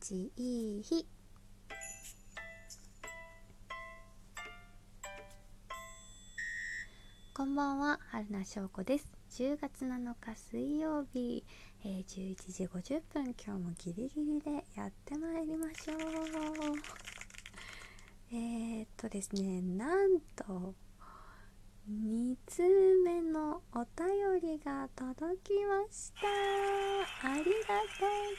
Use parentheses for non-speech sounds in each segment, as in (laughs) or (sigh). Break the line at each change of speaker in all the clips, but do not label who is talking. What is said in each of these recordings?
日いい日こんばんは春名翔子です10月7日水曜日、えー、11時50分今日もギリギリでやってまいりましょうえー、っとですねなんと2通目のお便りが届きました。ありがと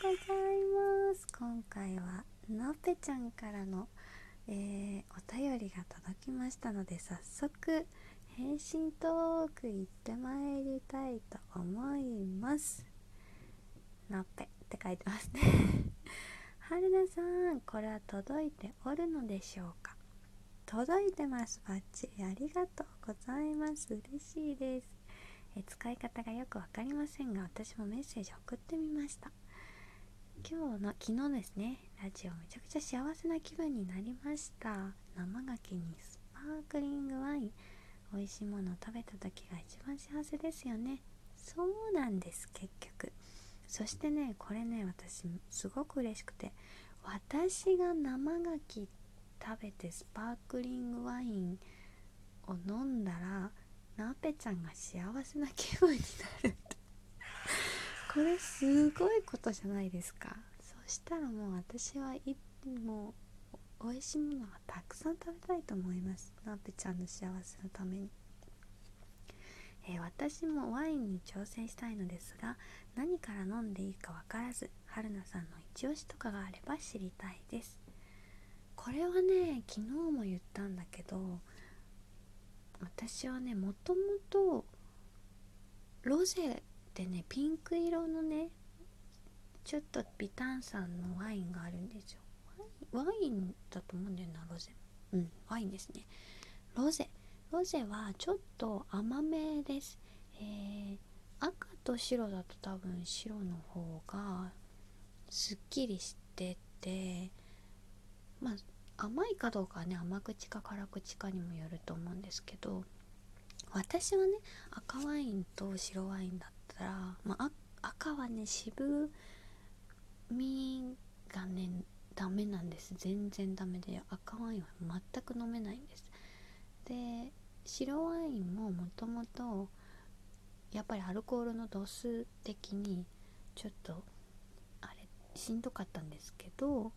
うございます。今回はのぺちゃんからの、えー、お便りが届きましたので早速返信トーク行ってまいりたいと思います。のっぺって書いてますね。春菜さんこれは届いておるのでしょうか？届いてます。バッチリありがとうございます。嬉しいです。え使い方がよく分かりませんが私もメッセージ送ってみました。今日の昨日ですね。ラジオめちゃくちゃ幸せな気分になりました。生牡蠣にスパークリングワイン。美味しいものを食べた時が一番幸せですよね。そうなんです結局。そしてねこれね私すごく嬉しくて。私が生牡蠣食べてスパークリングワインを飲んだらなぺちゃんが幸せな気分になる (laughs) これすごいことじゃないですか。そしたらもう私はいもう美味しいものはたくさん食べたいと思います。なぺちゃんの幸せのために、えー、私もワインに挑戦したいのですが何から飲んでいいか分からず春菜さんの一押しとかがあれば知りたいです。これはね昨日も言ったんだけど私はねもともとロゼってねピンク色のねちょっと微炭酸のワインがあるんですよ。ワインだと思うんだよなロゼ。うんワインですね。ロゼ。ロゼはちょっと甘めです。えー、赤と白だと多分白の方がすっきりしててまあ甘いかどうかはね甘口か辛口かにもよると思うんですけど私はね赤ワインと白ワインだったら、まあ、赤はね渋みがねダメなんです。全然ダメで赤ワインは全く飲めないんです。で白ワインももともとやっぱりアルコールの度数的にちょっとあれしんどかったんですけど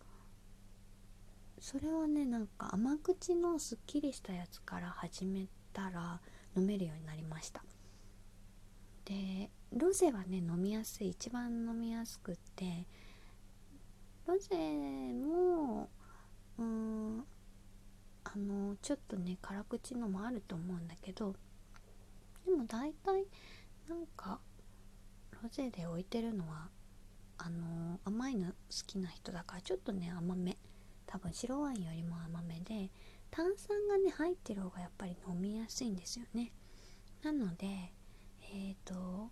それはねなんか甘口のすっきりしたやつから始めたら飲めるようになりました。でロゼはね飲みやすい一番飲みやすくってロゼもうんあのちょっとね辛口のもあると思うんだけどでも大体なんかロゼで置いてるのはあの甘いの好きな人だからちょっとね甘め。多分白ワインよりも甘めで炭酸がね入ってる方がやっぱり飲みやすいんですよね。なのでえっ、ー、と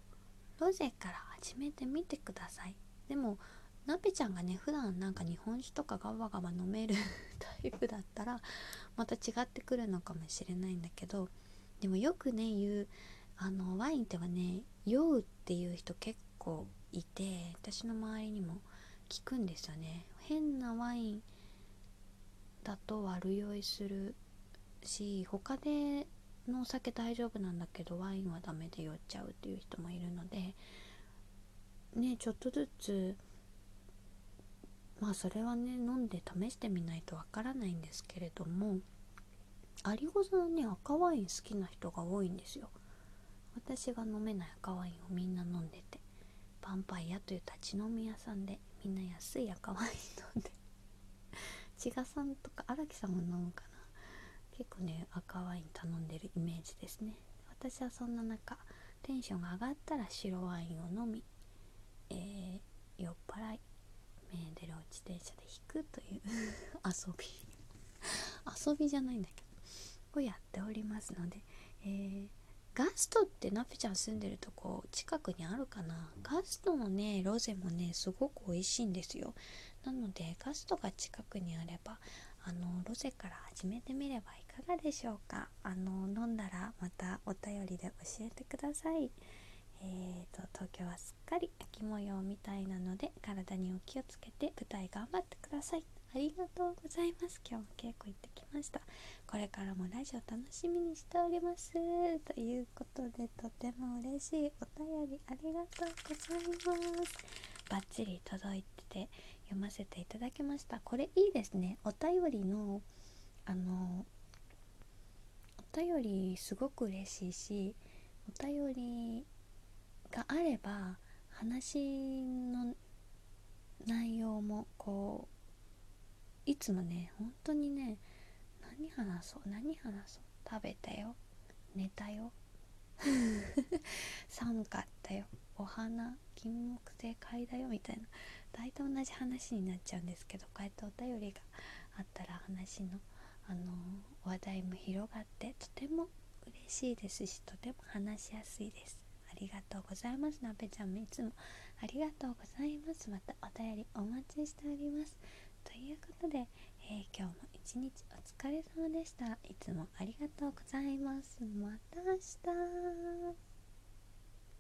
ロゼから始めてみてください。でもなべちゃんがね普段なんか日本酒とかガバガバ飲める (laughs) タイプだったらまた違ってくるのかもしれないんだけどでもよくね言うあのワインってはね酔うっていう人結構いて私の周りにも聞くんですよね。変なワインだと悪酔いするし他でのお酒大丈夫なんだけどワインはダメで酔っちゃうっていう人もいるのでねちょっとずつまあそれはね飲んで試してみないとわからないんですけれども有子さんね赤ワイン好きな人が多いんですよ。私が飲めない赤ワインをみんな飲んでてヴァンパイアという立ち飲み屋さんでみんな安い赤ワイン飲んで千賀さんとか荒木さんも飲むかな？結構ね赤ワイン頼んでるイメージですね。私はそんな中テンションが上がったら白ワインを飲み、えー、酔っ払いメーデルを自転車で引くという (laughs) 遊び。遊びじゃないんだけどをやっておりますので、えー、ガストってナピちゃん住んでるとこ近くにあるかな？ガストのねロゼもねすごく美味しいんですよ。なのでガストが近くにあればあのロゼから始めてみればいかがでしょうか？あの飲んだらまたお便りで教えてください、ええーと、東京はすっかり秋模様みたいなので体にお気をつけて舞台頑張ってください。ありがとうございます。今日も稽古行ってきました。これからもラジオ楽しみにしております。ということでとても嬉しいお便りありがとうございます。バッチリ届いてて読ませていただきました。これいいですね。お便りのあのお便りすごく嬉しいしお便りがあれば話の内容もこういつもね本当にね何話そう何話そう食べたよ寝たよ (laughs) 寒かったよお花金木犀買いだよみたいな大体同じ話になっちゃうんですけどこうやってお便りがあったら話のあの話題も広がってとても嬉しいですしとても話しやすいです。ありがとうございます。なべちゃんもいつもありがとうございます。またお便りお待ちしております。ということで、えー、今日も一日お疲れ様でした。いつもありがとうございます。また明日。